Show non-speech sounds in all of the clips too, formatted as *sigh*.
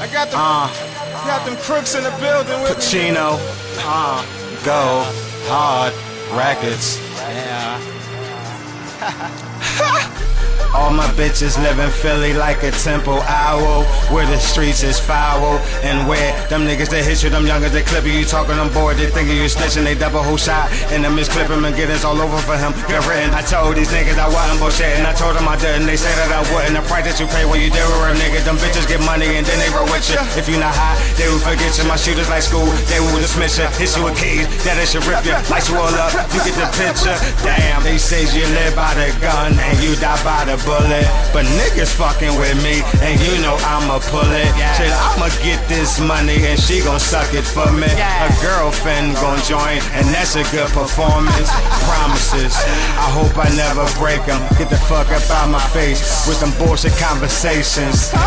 I got the Uh, got them crooks in the building with me. Pacino. Uh, go hard records. Yeah. *laughs* All my bitches live in Philly like a temple owl, where the streets is foul, and where them niggas that hit you, them youngers that clip you, you talking on bored, they thinking you snitching, they double whole shot, and them is clip him and get us all over for him. Get written. I told these niggas I wasn't bullshit, and I told them I didn't. They said that I wouldn't. The price that you pay when you deal with a nigga, them bitches get money and then they roll with you. If you not hot, they will forget you. My shooters like school, they will dismiss you. Hit you with keys, that it should rip you. Light you all up, you get the picture. Damn, they say you live by the gun and you die by the bullet. But niggas fucking with me, and you know I'ma pull it. Shit, I'ma get this money and she gon' suck it for me. A girlfriend gon' join, and that's a good performance. *laughs* Promises, I hope I never break them. Get the fuck up out my face with them bullshit conversations. *laughs*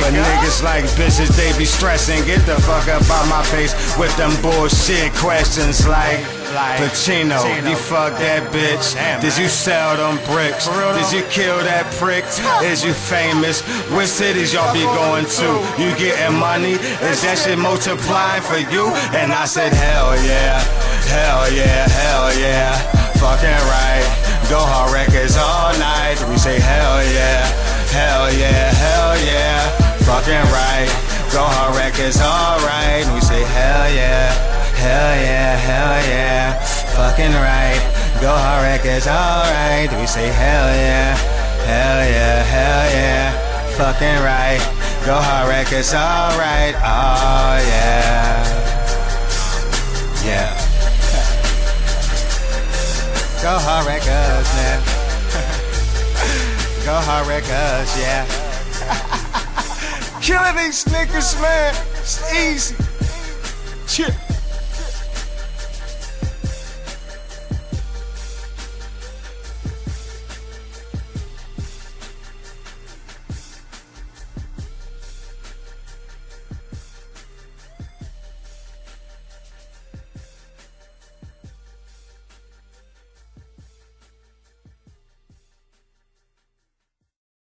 But niggas like bitches, they be stressing. Get the fuck up out my face with them bullshit questions like. Pacino, you fuck that bitch. Did you sell them bricks? Did you kill that prick? Is you famous? Which cities y'all be going to? You getting money? Is that shit multiplying for you? And I said, hell yeah, hell yeah, hell yeah. Fucking right. Go hard records all night. We say hell yeah, hell yeah, hell yeah. Fucking right. Go hard records alright. We say hell yeah. Hell yeah, hell yeah, fucking right. Go hard is alright. We say hell yeah, hell yeah, hell yeah, fucking right. Go hard is alright. Oh yeah, yeah. Go hard records, man. Go hard records, yeah. *laughs* Killing these niggas, man. It's easy. Shit.